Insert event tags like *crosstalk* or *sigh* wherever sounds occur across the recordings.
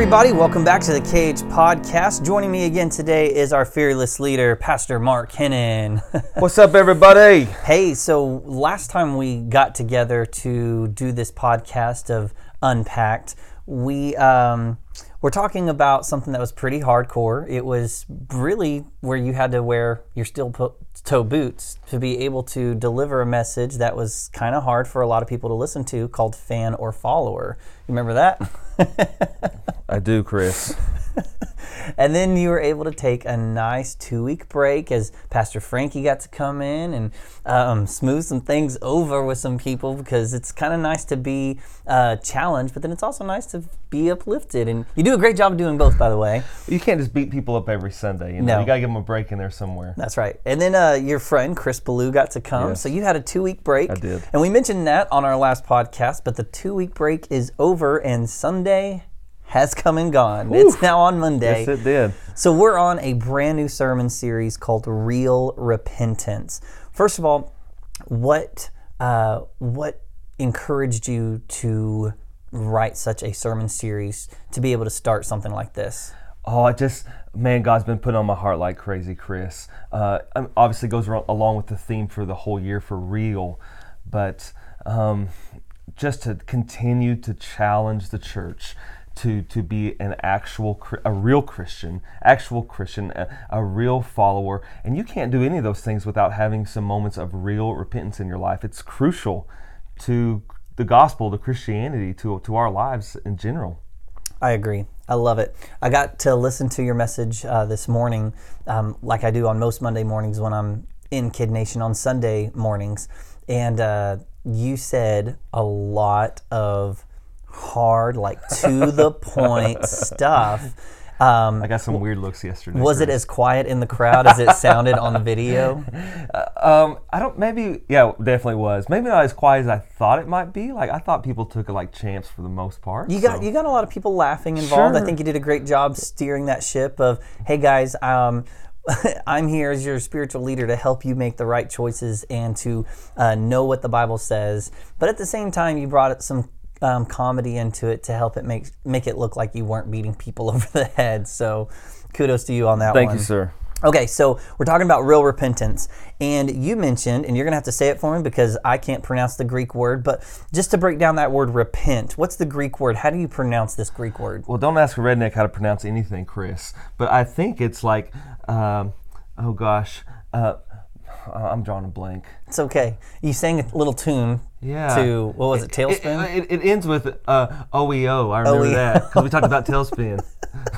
everybody. Welcome back to the KH Podcast. Joining me again today is our fearless leader, Pastor Mark Hennen. *laughs* What's up, everybody? hey, so last time we got together to do this podcast of Unpacked, we um, were talking about something that was pretty hardcore. It was really where you had to wear your steel po- toe boots to be able to deliver a message that was kind of hard for a lot of people to listen to called fan or follower. You remember that? *laughs* I do, Chris. *laughs* And then you were able to take a nice two week break as Pastor Frankie got to come in and um, smooth some things over with some people because it's kind of nice to be uh, challenged, but then it's also nice to be uplifted. And you do a great job of doing both, by the way. You can't just beat people up every Sunday. You know, No. you gotta give them a break in there somewhere. That's right. And then uh, your friend Chris Ballou got to come. Yes. So you had a two week break. I did. And we mentioned that on our last podcast, but the two week break is over and Sunday has come and gone. It's now on Monday. Yes, it did. So we're on a brand new sermon series called Real Repentance. First of all, what uh, what encouraged you to write such a sermon series to be able to start something like this? Oh, I just man, God's been putting on my heart like crazy, Chris. Uh, um, obviously goes along with the theme for the whole year for real, but um, just to continue to challenge the church to to be an actual a real Christian, actual Christian, a, a real follower, and you can't do any of those things without having some moments of real repentance in your life. It's crucial to the gospel, to Christianity, to to our lives in general. I agree. I love it. I got to listen to your message uh, this morning, um, like I do on most Monday mornings when I'm in Kid Nation on Sunday mornings. And uh, you said a lot of hard, like to the point stuff. Um, I got some weird looks yesterday. was it as quiet in the crowd as it sounded on the video? *laughs* Um, I don't. Maybe. Yeah, definitely was. Maybe not as quiet as I thought it might be. Like I thought people took it like champs for the most part. You got so- you got a lot of people laughing involved. I think you did a great job steering that ship of, hey guys, um, *laughs* I'm here as your spiritual leader to help you make the right choices and to uh, know what the Bible says. But at the same time, you brought some um, comedy into it to help it make make it look like you weren't beating people *laughs* over the head. So, kudos to you on that Thank one. you, sir. Okay, so we're talking about real repentance. And you mentioned, and you're going to have to say it for me because I can't pronounce the Greek word, but just to break down that word repent, what's the Greek word? How do you pronounce this Greek word? Well, don't ask a redneck how to pronounce anything, Chris. But I think it's like, um, oh gosh, uh, I'm drawing a blank. It's okay. You sang a little tune Yeah. to, what was it, It, Tailspin? it, it ends with uh, OEO. I remember OEO. that because we talked about tailspin. *laughs*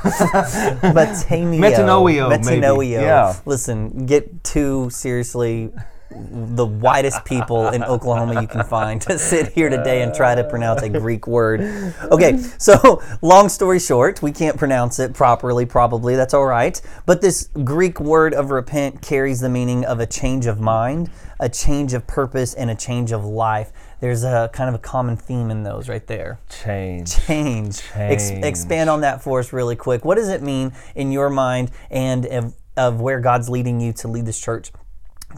Metanio. Metanoio. Metanoio. Yeah. Listen, get too seriously the whitest people in Oklahoma you can find to sit here today and try to pronounce a Greek word. Okay, so long story short, we can't pronounce it properly, probably. That's all right. But this Greek word of repent carries the meaning of a change of mind, a change of purpose, and a change of life. There's a kind of a common theme in those right there Change. change. Ex- expand on that for us really quick. What does it mean in your mind and of, of where God's leading you to lead this church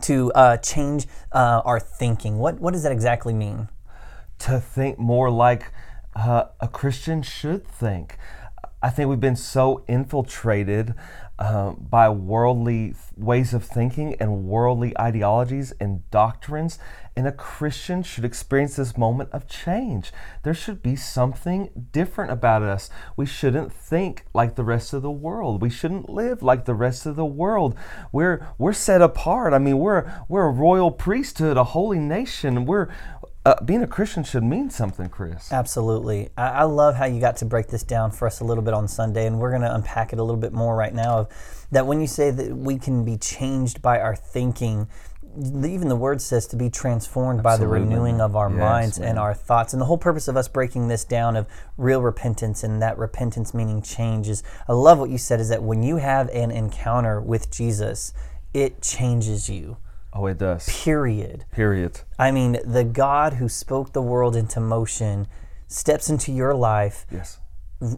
to uh, change uh, our thinking? What what does that exactly mean? to think more like uh, a Christian should think. I think we've been so infiltrated uh, by worldly ways of thinking and worldly ideologies and doctrines, and a Christian should experience this moment of change. There should be something different about us. We shouldn't think like the rest of the world. We shouldn't live like the rest of the world. We're we're set apart. I mean, we're we're a royal priesthood, a holy nation. We're uh, being a Christian should mean something, Chris. Absolutely. I, I love how you got to break this down for us a little bit on Sunday, and we're going to unpack it a little bit more right now. Of that when you say that we can be changed by our thinking, even the word says to be transformed by the renewing of our Yes, minds man. and our thoughts. And the whole purpose of us breaking this down of real repentance and that repentance meaning change is I love what you said is that when you have an encounter with Jesus, it changes you. Oh, it does. Period. Period. I mean, the God who spoke the world into motion steps into your life, Yes.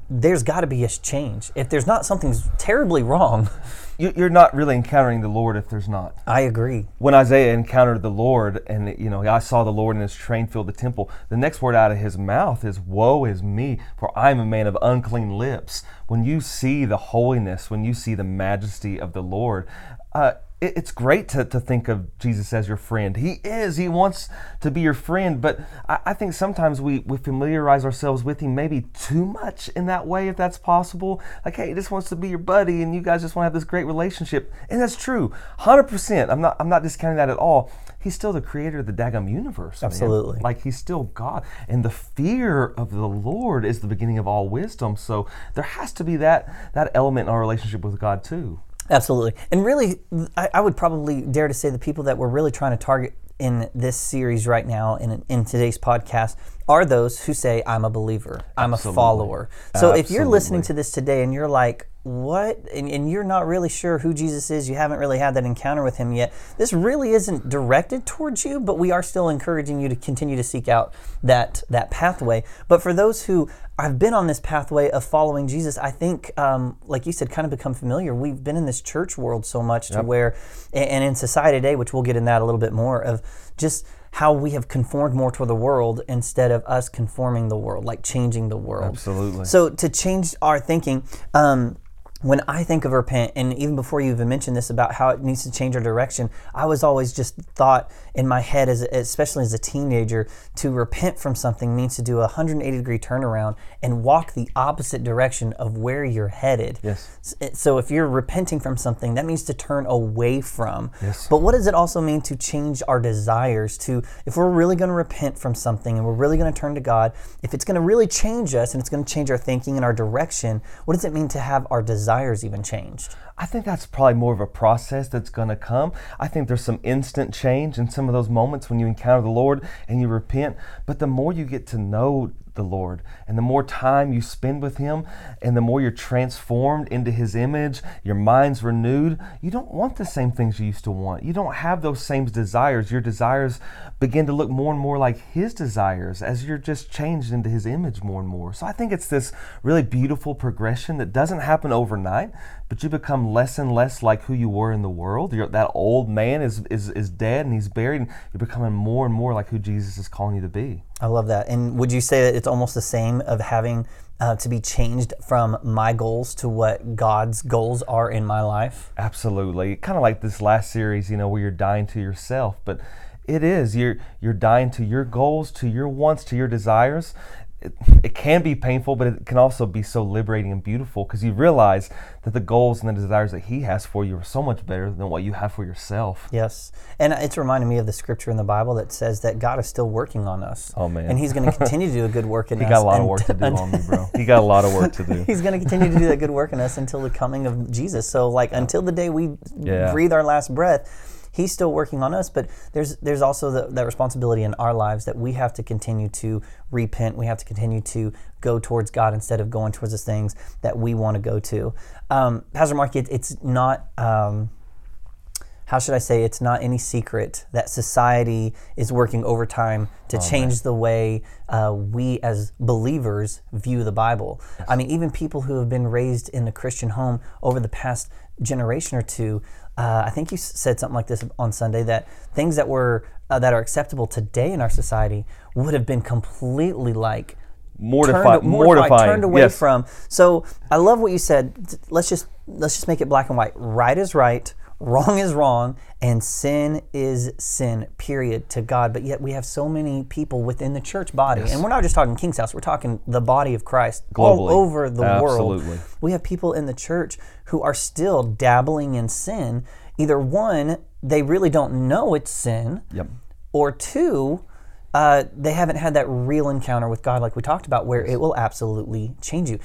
there's got to be a change. If there's not, something's terribly wrong. *laughs* You- You're not really encountering the Lord if there's not. I agree. when Isaiah encountered the Lord and you know I saw the Lord in his train fill the temple, the next word out of his mouth is "Woe is me, for I am a man of unclean lips." When you see the holiness, when you see the majesty of the Lord, uh, it's great to, to think of Jesus as your friend. He is. He wants to be your friend, but I, I think sometimes we, we familiarize ourselves with him maybe too much in that way, if that's possible. Like, hey, he just wants to be your buddy, and you guys just want to have this great relationship, and that's true, hundred percent. I'm not I'm not discounting that at all. He's still the creator of the daggum universe. man. Absolutely. Like he's still God. And the fear of the Lord is the beginning of all wisdom. So there has to be that that element in our relationship with God too. Absolutely. And really, I, I would probably dare to say the people that we're really trying to target in this series right now, in, in today's podcast, are those who say, I'm a believer, I'm Absolutely. a follower. So if you're listening to this today and you're like, what? And, and you're not really sure who Jesus is, you haven't really had that encounter with him yet, this really isn't directed towards you, but we are still encouraging you to continue to seek out that, that pathway. But for those who have been on this pathway of following Jesus, I think, um, like you said, kind of become familiar. We've been in this church world so much to where, and in society today, which we'll get in that a little bit more, of just how we have conformed more to the world instead of us conforming the world, like changing the world. Absolutely. So to change our thinking, um, when I think of repent, and even before you even mentioned this about how it needs to change our direction, I was always just thought in my head, as especially as a teenager, to repent from something means to do a 180 degree turnaround and walk the opposite direction of where you're headed. Yes. Eh, so if you're repenting from something, that means to turn away from. Yes. But what does it also mean to change our desires? To if we're really going to repent from something and we're really going to turn to God, if it's going to really change us and it's going to change our thinking and our direction, what does it mean to have our desires even changed? I think that's probably more of a process that's going to come. I think there's some instant change in some of those moments when you encounter the Lord and you repent. But the more you get to know the Lord and the more time you spend with Him and the more you're transformed into His image, your mind's renewed, you don't want the same things you used to want. You don't have those same desires. Your desires begin to look more and more like His desires as you're just changed into His image more and more. So I think it's this really beautiful progression that doesn't happen overnight, but you become less and less like who you were in the world. You're, that old man is, is, is dead and he's buried, and you're becoming more and more like who Jesus is calling you to be. I love that. And would you say that it's almost the same of having uh, to be changed from my goals to what God's goals are in my life? Absolutely. Kind of like this last series, you know, where you're dying to yourself, but it is. You're you're dying to your goals, to your wants, to your desires. It, it can be painful, but it can also be so liberating and beautiful because you realize that the goals and the desires that He has for you are so much better than what you have for yourself. Yes. And it's reminding me of the scripture in the Bible that says that God is still working on us. Oh, man. And He's going *laughs* to continue to do a good work in us. He us. got a lot of work to do on me, bro. He got a lot of work to do. *laughs* He's going to continue to do that good work in us until the coming of Jesus. So, like, until the day we Yeah. breathe our last breath, He's still working on us. But there's there's also the, that responsibility in our lives that we have to continue to repent. We have to continue to go towards God instead of going towards the things that we want to go to. Um, Pastor Mark, it, it's not. Um, how should I say, it's not any secret that society is working overtime to change the way uh, we as believers view the Bible. I mean, even people who have been raised in a Christian home over the past generation or two, uh, I think you said something like this on Sunday that things that were uh, that are acceptable today in our society would have been completely like Mortifi- turned, mortifying. turned away yes. from. So I love what you said. Let's just let's just make it black and white. Right is right, wrong is wrong, and sin is sin. Period. To God. But yet we have so many people within the church body, and we're not just talking King's House. We're talking the body of Christ all over the Absolutely. world. We have people in the church who are still dabbling in sin. Either one, they really don't know it's sin Yep. or two, uh, they haven't had that real encounter with God, like we talked about, where it will absolutely change you.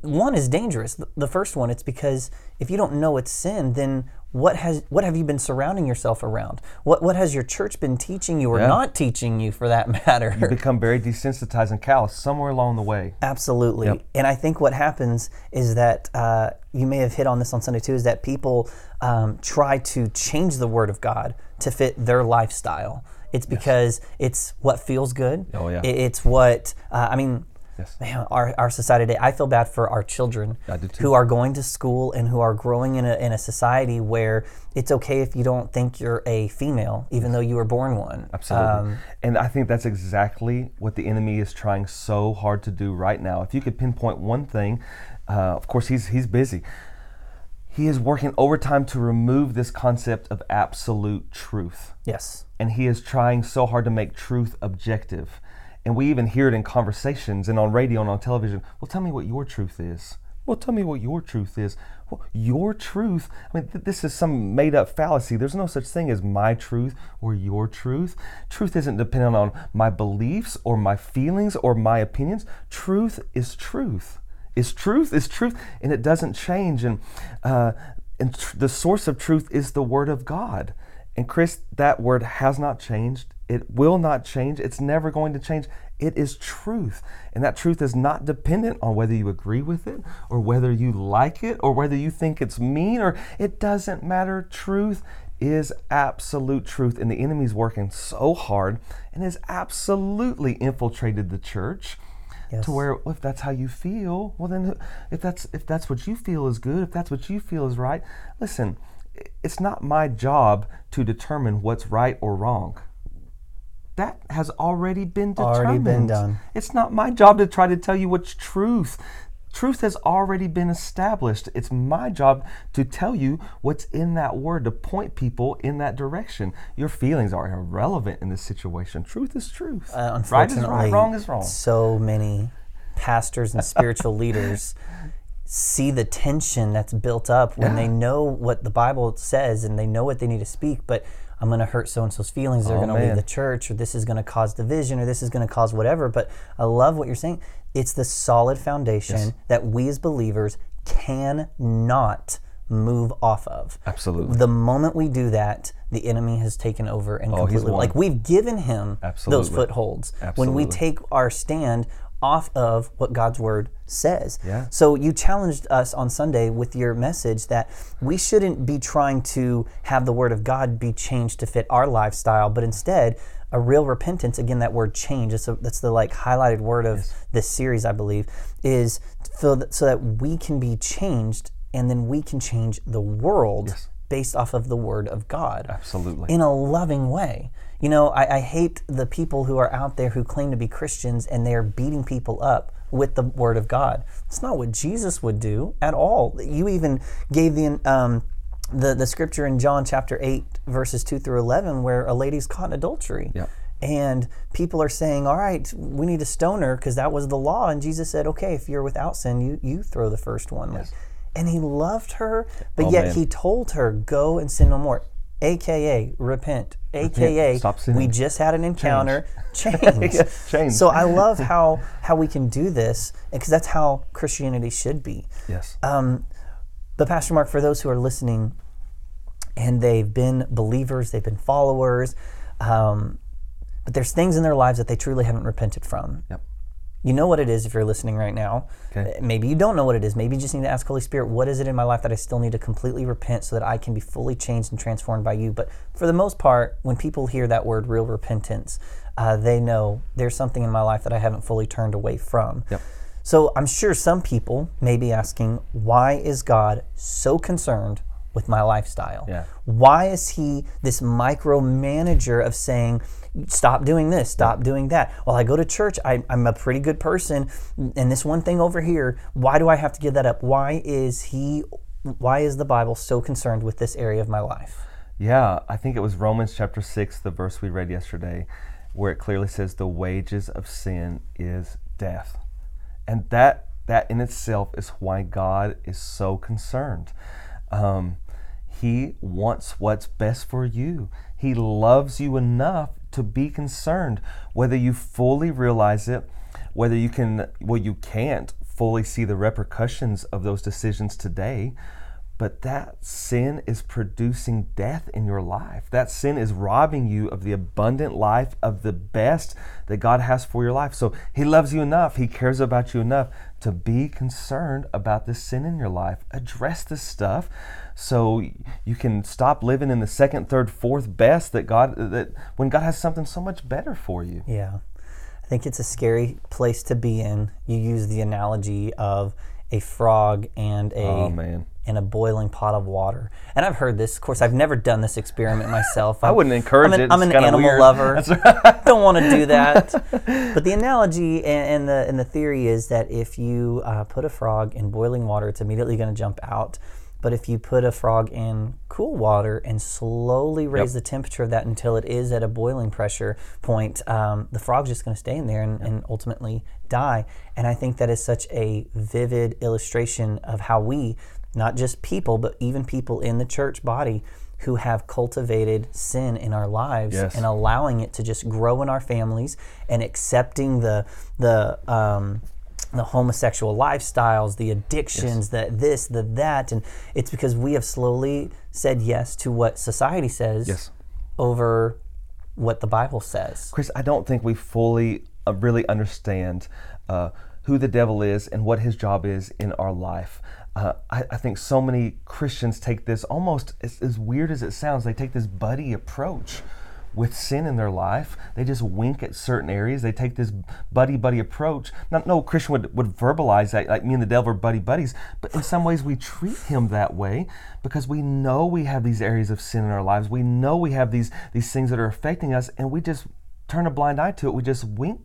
One is dangerous. The first one, it's because if you don't know it's sin, then what has what have you been surrounding yourself around? What what has your church been teaching you or Yeah. not teaching you, for that *laughs* matter? You become very desensitized and callous somewhere along the way. Absolutely. And I think what happens is that uh, you may have hit on this on Sunday too is that people um, try to change the Word of God to fit their lifestyle. It's because it's what feels good. Oh, yeah. It's what, uh, I mean, Yes. Man, our, our society today, I feel bad for our children I do too. who are going to school and who are growing in a, in a society where it's okay if you don't think you're a female, even though you were born one. Absolutely. Um, and I think that's exactly what the enemy is trying so hard to do right now. If you could pinpoint one thing, uh, of course, he's, he's busy. He is working overtime to remove this concept of absolute truth. yes. And he is trying so hard to make truth objective. And we even hear it in conversations and on radio and on television. Well, tell me what your truth is. Well, tell me what your truth is. Well, your truth. I mean, th- this is some made up fallacy. There's no such thing as my truth or your truth. Truth isn't dependent on my beliefs or my feelings or my opinions. Truth is truth. Is truth is truth, and it doesn't change. And uh, and tr- the source of truth is the Word of God. And Chris, that word has not changed. It will not change. It's never going to change. It is truth. And that truth is not dependent on whether you agree with it or whether you like it or whether you think it's mean or it doesn't matter. Truth is absolute truth. And the enemy's working so hard and has absolutely infiltrated the church Yes. to where well, if that's how you feel, well then if that's if that's what you feel is good, if that's what you feel is right, listen, it's not my job to determine what's right or wrong. That has already been determined. Already been done. It's not my job to try to tell you what's truth. Truth has already been established. It's my job to tell you what's in that word, to point people in that direction. Your feelings are irrelevant in this situation. Truth is truth. Uh, right is unfortunately, right, wrong is wrong. So many pastors and spiritual *laughs* leaders see the tension that's built up when they know what the Bible says and they know what they need to speak, but I'm going to hurt so and so's feelings. They're Oh, going to leave the church, or this is going to cause division, or this is going to cause whatever. But I love what you're saying. It's the solid foundation that we as believers cannot move off of. Absolutely. The moment we do that, the enemy has taken over and Oh, he's completely won. like we've given him those footholds. Absolutely. footholds when we take our stand off of what God's word says. Yeah. So you challenged us on Sunday with your message that we shouldn't be trying to have the word of God be changed to fit our lifestyle, but instead a real repentance, again that word change, that's, a, that's the like highlighted word of this series, I believe, is so that, so that we can be changed and then we can change the world based off of the word of God Absolutely. in a loving way. You know, I, I hate the people who are out there who claim to be Christians and they are beating people up with the Word of God. It's not what Jesus would do at all. You even gave the um, the the scripture in John chapter eight verses two through eleven where a lady's caught in adultery. Yep. And people are saying, "All right, we need to stone her because that was the law." And Jesus said, "Okay, if you're without sin, you you throw the first one." Like, and he loved her, but Oh, yet man. he told her, "Go and sin no more." AKA repent. AKA Stop we just had an encounter. *laughs* Change. change. So I love how how we can do this because that's how Christianity should be. yes. Um, but Pastor Mark, for those who are listening, and they've been believers, they've been followers, um, but there's things in their lives that they truly haven't repented from. Yep. You know what it is if you're listening right now. Okay. Uh, Maybe you don't know what it is. Maybe you just need to ask Holy Spirit, what is it in my life that I still need to completely repent so that I can be fully changed and transformed by you? But for the most part, when people hear that word, real repentance, uh, they know there's something in my life that I haven't fully turned away from. Yep. So I'm sure some people may be asking, why is God so concerned with my lifestyle? Yeah. Why is he this micromanager of saying, stop doing this, stop doing that? Well, I go to church, I, I'm a pretty good person, and this one thing over here, why do I have to give that up? Why is he, why is the Bible so concerned with this area of my life? Yeah, I think it was Romans chapter 6, the verse we read yesterday, where it clearly says the wages of sin is death. And that that in itself is why God is so concerned. Um, he wants what's best for you. He loves you enough to be concerned, whether you fully realize it, whether you can, well, you can't fully see the repercussions of those decisions today. But that sin is producing death in your life. That sin is robbing you of the abundant life, of the best that God has for your life. So He loves you enough, He cares about you enough to be concerned about this sin in your life. Address this stuff so you can stop living in the second, third, fourth best that God, that when God has something so much better for you. Yeah. I think it's a scary place to be in. You use the analogy of a frog and a Oh man. And a boiling pot of water. And I've heard this. Of course, I've never done this experiment myself. *laughs* I wouldn't encourage I'm an, it. I'm an animal weird. lover. *laughs* Right. Don't want to do that. *laughs* but the analogy and, and the and the theory is that if you uh, put a frog in boiling water, it's immediately going to jump out. But if you put a frog in cool water and slowly raise the temperature of that until it is at a boiling pressure point, um, the frog's just going to stay in there and, and ultimately die. And I think that is such a vivid illustration of how we, not just people, but even people in the church body, who have cultivated sin in our lives Yes. and allowing it to just grow in our families and accepting the the um, the homosexual lifestyles, the addictions, the this, the that, and it's because we have slowly said yes to what society says Yes. over what the Bible says. Chris, I don't think we fully uh, really understand uh, who the devil is and what his job is in our life. Uh, I, I think so many Christians take this almost as, as weird as it sounds. They take this buddy approach with sin in their life. They just wink at certain areas. They take this buddy buddy approach. Not no Christian would, would verbalize that like me and the devil are buddy buddies, but in some ways we treat him that way because we know we have these areas of sin in our lives. We know we have these these things that are affecting us, and we just turn a blind eye to it. We just wink.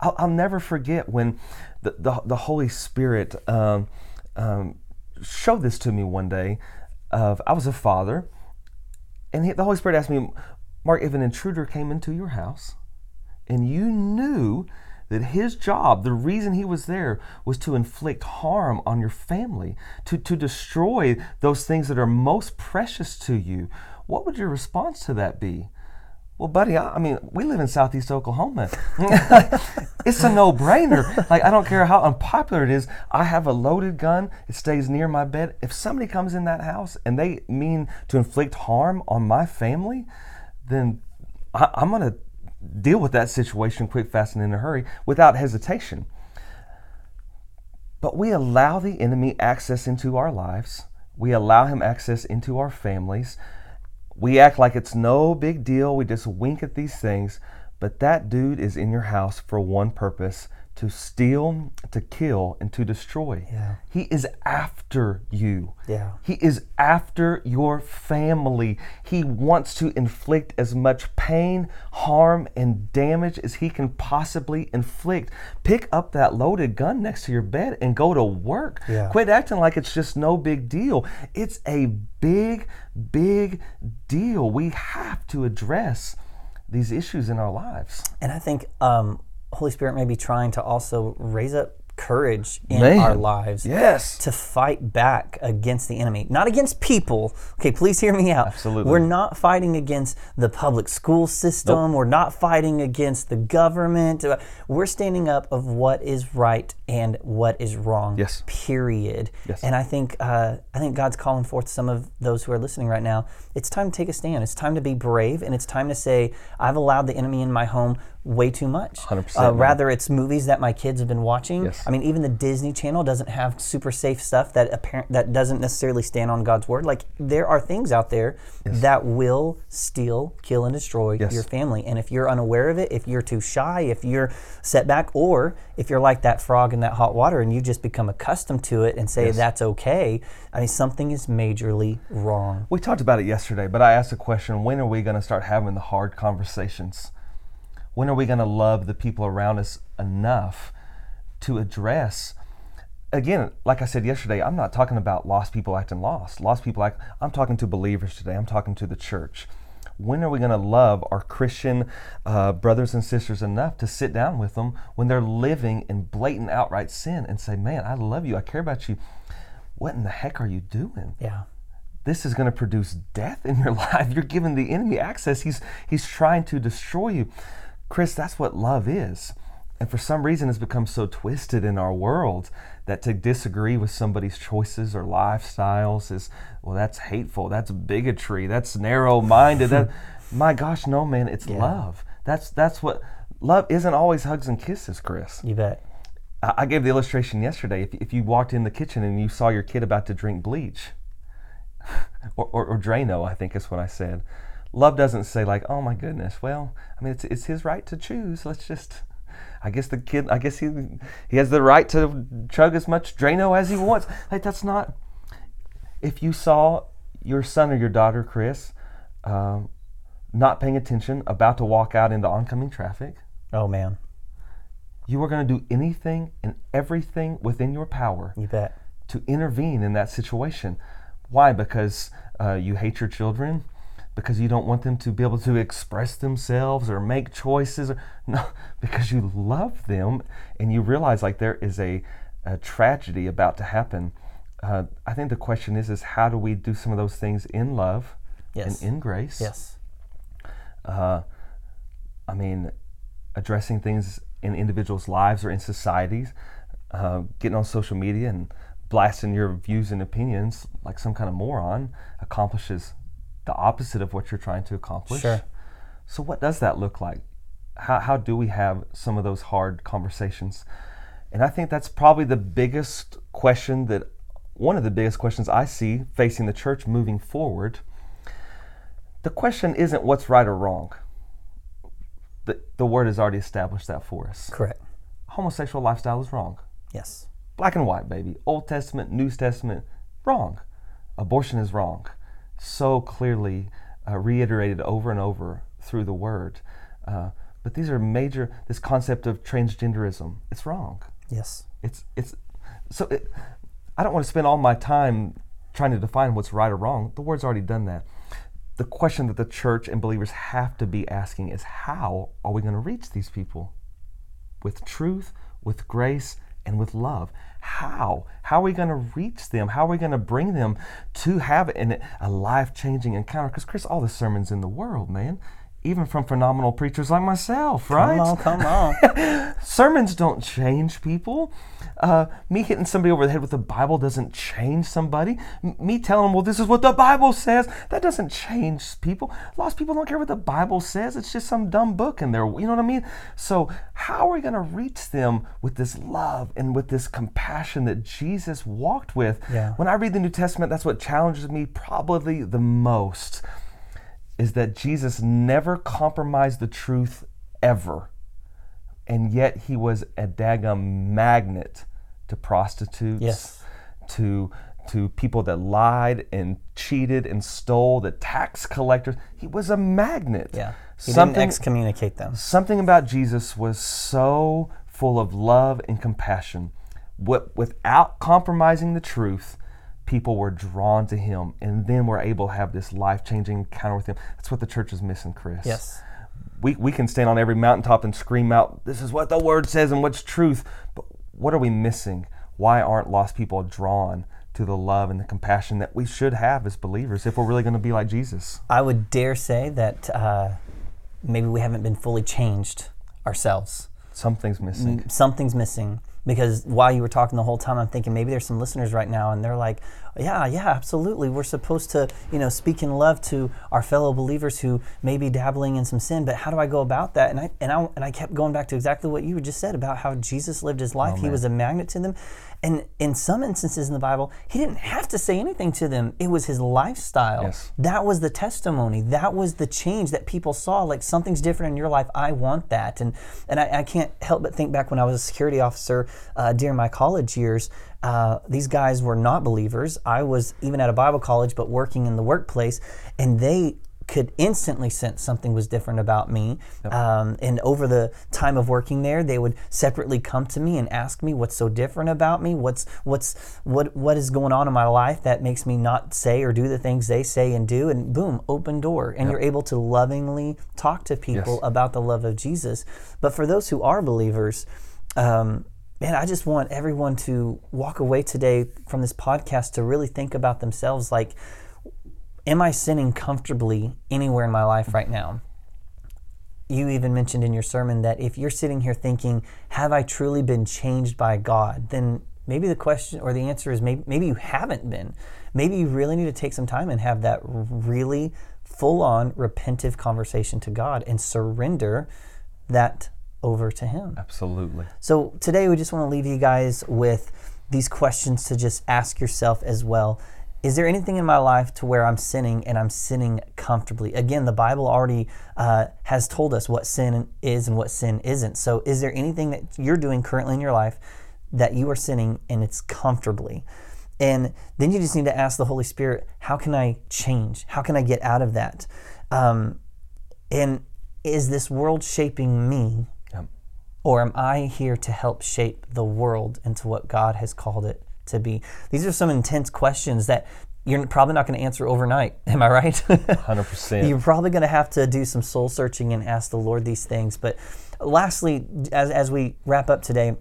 I'll, I'll never forget when the the, the Holy Spirit um, um, showed this to me one day. Of I was a father, and he, the Holy Spirit asked me, Mark, if an intruder came into your house and you knew that his job, the reason he was there, was to inflict harm on your family, to, to destroy those things that are most precious to you, what would your response to that be? Well, buddy, I, I mean, we live in Southeast Oklahoma. *laughs* it's a no-brainer. Like, I don't care how unpopular it is. I have a loaded gun. It stays near my bed. If somebody comes in that house and they mean to inflict harm on my family, then I, I'm going to deal with that situation quick, fast, and in a hurry without hesitation. But we allow the enemy access into our lives. We allow him access into our families. We act like it's no big deal. We just wink at these things. But that dude is in your house for one purpose to steal, to kill, and to destroy. Yeah. He is after you. Yeah. He is after your family. He wants to inflict as much pain, harm, and damage as he can possibly inflict. Pick up that loaded gun next to your bed and go to work. Yeah. Quit acting like it's just no big deal. It's a big, big deal. We have to address these issues in our lives. And I think um, Holy Spirit may be trying to also raise up courage in Man. our lives Yes. to fight back against the enemy, not against people. Okay, please hear me out. Absolutely. We're not fighting against the public school system. We're not fighting against the government. We're standing up of what is right and what is wrong. Yes. Period. Yes. And I think uh, I think God's calling forth some of those who are listening right now. It's time to take a stand. It's time to be brave, and it's time to say, "I've allowed the enemy in my home way too much." 100%, Uh, rather, it's movies that my kids have been watching. Yes. I mean, even the Disney Channel doesn't have super safe stuff that apparent that doesn't necessarily stand on God's word. Like there are things out there that will steal, kill, and destroy Yes. your family. And if you're unaware of it, if you're too shy, if you're set back, or if you're like that frog in that hot water and you just become accustomed to it and say Yes. that's okay, I mean something is majorly wrong. We talked about it yesterday, but I asked the question when are we going to start having the hard conversations? When are we going to love the people around us enough to address? Again, like I said yesterday, I'm not talking about lost people acting lost. Lost people act, I'm talking to believers today, I'm talking to the church. When are we going to love our Christian uh, brothers and sisters enough to sit down with them when they're living in blatant, outright sin and say, Man, I love you, I care about you. What in the heck are you doing? Yeah. this is going to produce death in your *laughs* life. You're giving the enemy access. He's he's trying to destroy you. Chris, that's what love is. And for some reason it's become so twisted in our world that to disagree with somebody's choices or lifestyles is well that's hateful. That's bigotry. That's narrow-minded. that *laughs* my gosh, no man, it's love. That's that's what love isn't always hugs and kisses, Chris. You bet. I I gave the illustration yesterday. If, if you walked in the kitchen and you saw your kid about to drink bleach, *laughs* or, or, or Drano, I think is what I said. Love doesn't say like, "Oh my goodness." Well, I mean, it's it's his right to choose. Let's just I guess the kid, I guess he he has the right to chug as much Drano as he wants. Like that's not. If you saw your son or your daughter, Chris, uh, not paying attention, about to walk out into oncoming traffic, Oh man, you are going to do anything and everything within your power you bet. to intervene in that situation. Why? Because uh, you hate your children? Because you don't want them to be able to express themselves or make choices? Or, *laughs* no, because you love them and you realize like there is a, a tragedy about to happen. Uh, I think the question is, is how do we do some of those things in love Yes. and in grace? Yes. uh, I mean, addressing things in individuals' lives or in societies, uh, getting on social media and blasting your views and opinions like some kind of moron accomplishes the opposite of what you're trying to accomplish. Sure. So, what does that look like? How, how do we have some of those hard conversations? And I think that's probably the biggest question that one of the biggest questions I see facing the church moving forward. The question isn't what's right or wrong. The, the word has already established that for us. Correct. Homosexual lifestyle is wrong. Yes. Black and white, baby. Old Testament, New Testament, wrong. Abortion is wrong. So clearly uh, reiterated over and over through the word. Uh, but these are major, this concept of transgenderism, it's wrong. Yes. It's, it's, so it, I don't want to spend all my time trying to define what's right or wrong. The word's already done that. The question that the church and believers have to be asking is how are we going to reach these people? With truth, with grace, and with love. How? How are we going to reach them? How are we going to bring them to have an, a life changing encounter? Because, Chris, all the sermons in the world, man, even from phenomenal preachers like myself, right? Come on, *laughs* come on. Sermons don't change people. Uh, me hitting somebody over the head with the Bible doesn't change somebody. M- me telling them, well, this is what the Bible says, that doesn't change people. Lost people don't care what the Bible says. It's just some dumb book in there. You know what I mean? So, how are we going to reach them with this love and with this compassion that Jesus walked with? Yeah. When I read the New Testament, that's what challenges me probably the most is that Jesus never compromised the truth ever. And yet he was a daggum magnet to prostitutes, Yes. to to people that lied and cheated and stole, the tax collectors. He was a magnet. Yeah. He Something didn't excommunicate them. something about Jesus was so full of love and compassion. Wi- Without compromising the truth, people were drawn to him and then were able to have this life changing encounter with him. That's what the church is missing, Chris. Yes. We, we can stand on every mountaintop and scream out, This is what the word says and what's truth. But what are we missing? Why aren't lost people drawn to the love and the compassion that we should have as believers if we're really going to be like Jesus? I would dare say that uh, maybe we haven't been fully changed ourselves. Something's missing. Something's missing because while you were talking the whole time, I'm thinking maybe there's some listeners right now and they're like, yeah, yeah, absolutely. We're supposed to, you know, speak in love to our fellow believers who may be dabbling in some sin, but how do I go about that? And I and I and I kept going back to exactly what you just said about how Jesus lived his life. he was a magnet to them. And in some instances in the Bible, he didn't have to say anything to them. It was his lifestyle. Yes. That was the testimony. That was the change that people saw. Like something's different in your life. I want that. And and I, I can't help but think back when I was a security officer uh, during my college years. Uh, these guys were not believers. I was even at a Bible college, but working in the workplace, and they could instantly sense something was different about me. Um, and over the time of working there, they would separately come to me and ask me what's so different about me. What's what's what what is going on in my life that makes me not say or do the things they say and do. And boom, open door, and you're able to lovingly talk to people Yes. about the love of Jesus. But for those who are believers. Um, Man, I just want everyone to walk away today from this podcast to really think about themselves like, am I sinning comfortably anywhere in my life right now? You even mentioned in your sermon that if you're sitting here thinking, have I truly been changed by God? Then maybe the question or the answer is maybe, maybe you haven't been. Maybe you really need to take some time and have that really full on repentive conversation to God and surrender that over to Him. Absolutely. So today we just want to leave you guys with these questions to just ask yourself as well. Is there anything in my life to where I'm sinning and I'm sinning comfortably? Again, the Bible already uh, has told us what sin is and what sin isn't. So, is there anything that you're doing currently in your life that you are sinning and it's comfortably? And then you just need to ask the Holy Spirit, how can I change? How can I get out of that? Um, and is this world shaping me? Yep. Or am I here to help shape the world into what God has called it to be? These are some intense questions that you're probably not going to answer overnight. *laughs* Am I right? 100%. You're probably going to have to do some soul searching and ask the Lord these things. But lastly, as, as we wrap up today,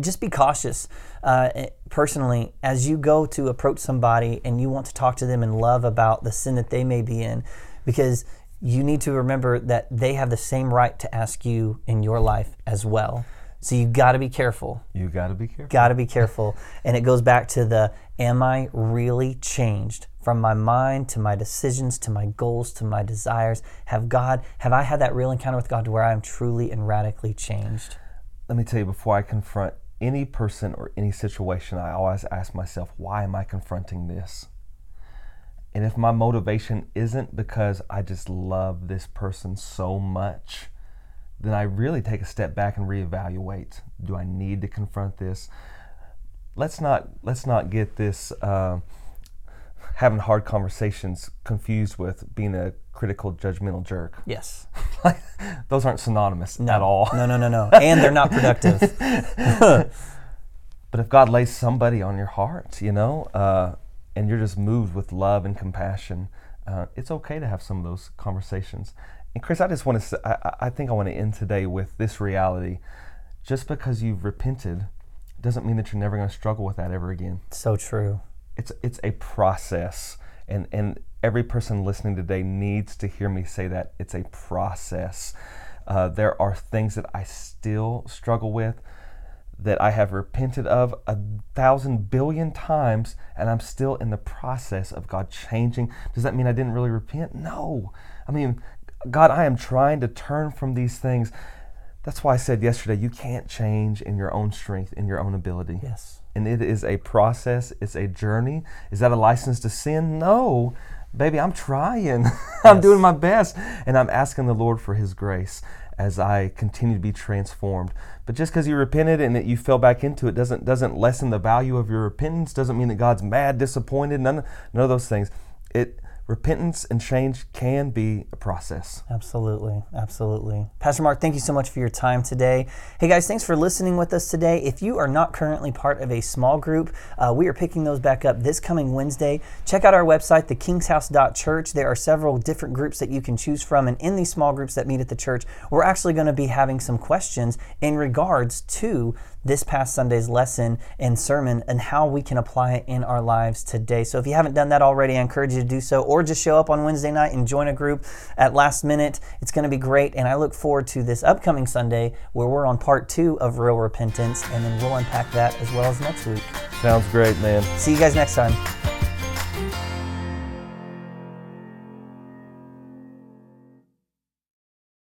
just be cautious uh, personally as you go to approach somebody and you want to talk to them in love about the sin that they may be in because you need to remember that they have the same right to ask you in your life as well. So you got to be careful. You got to be careful. Got to be careful. and it goes back to the am I really changed from my mind to my decisions to my goals to my desires? Have God have I had that real encounter with God to where I am truly and radically changed? Let me tell you before I confront any person or any situation, I always ask myself, why am I confronting this? And if my motivation isn't because I just love this person so much, then I really take a step back and reevaluate. Do I need to confront this? Let's not let's not get this uh, having hard conversations confused with being a critical, judgmental jerk. Yes. *laughs* Those aren't synonymous no. at all. No, no, no, no. *laughs* and they're not productive. *laughs* but if God lays somebody on your heart, you know, uh, and you're just moved with love and compassion, uh, it's okay to have some of those conversations. And Chris, I just want to, say, I, I think I want to end today with this reality. Just because you've repented doesn't mean that you're never going to struggle with that ever again. So true. It's it's a process, and and every person listening today needs to hear me say that it's a process. Uh, there are things that I still struggle with that I have repented of a thousand billion times, and I'm still in the process of God changing. Does that mean I didn't really repent? No. I mean, God, I am trying to turn from these things. That's why I said yesterday, you can't change in your own strength, in your own ability. Yes. And it is a process, it's a journey. Is that a license to sin? No. Baby, I'm trying. *laughs* I'm doing my best. And I'm asking the Lord for His grace as I continue to be transformed. But just because you repented and that you fell back into it doesn't doesn't lessen the value of your repentance. Doesn't mean that God's mad, disappointed. None none of those things. It repentance and change can be a process. Absolutely. Absolutely. Pastor Mark, thank you so much for your time today. Hey guys, thanks for listening with us today. If you are not currently part of a small group, uh, we are picking those back up this coming Wednesday. Check out our website, thekingshouse.church. There are several different groups that you can choose from. And in these small groups that meet at the church, we're actually going to be having some questions in regards to this past Sunday's lesson and sermon and how we can apply it in our lives today. So if you haven't done that already, I encourage you to do so or just show up on Wednesday night and join a group at last minute. It's going to be great. And I look forward to this upcoming Sunday where we're on part two of Real Repentance and then we'll unpack that as well as next week. Sounds great, man. See you guys next time.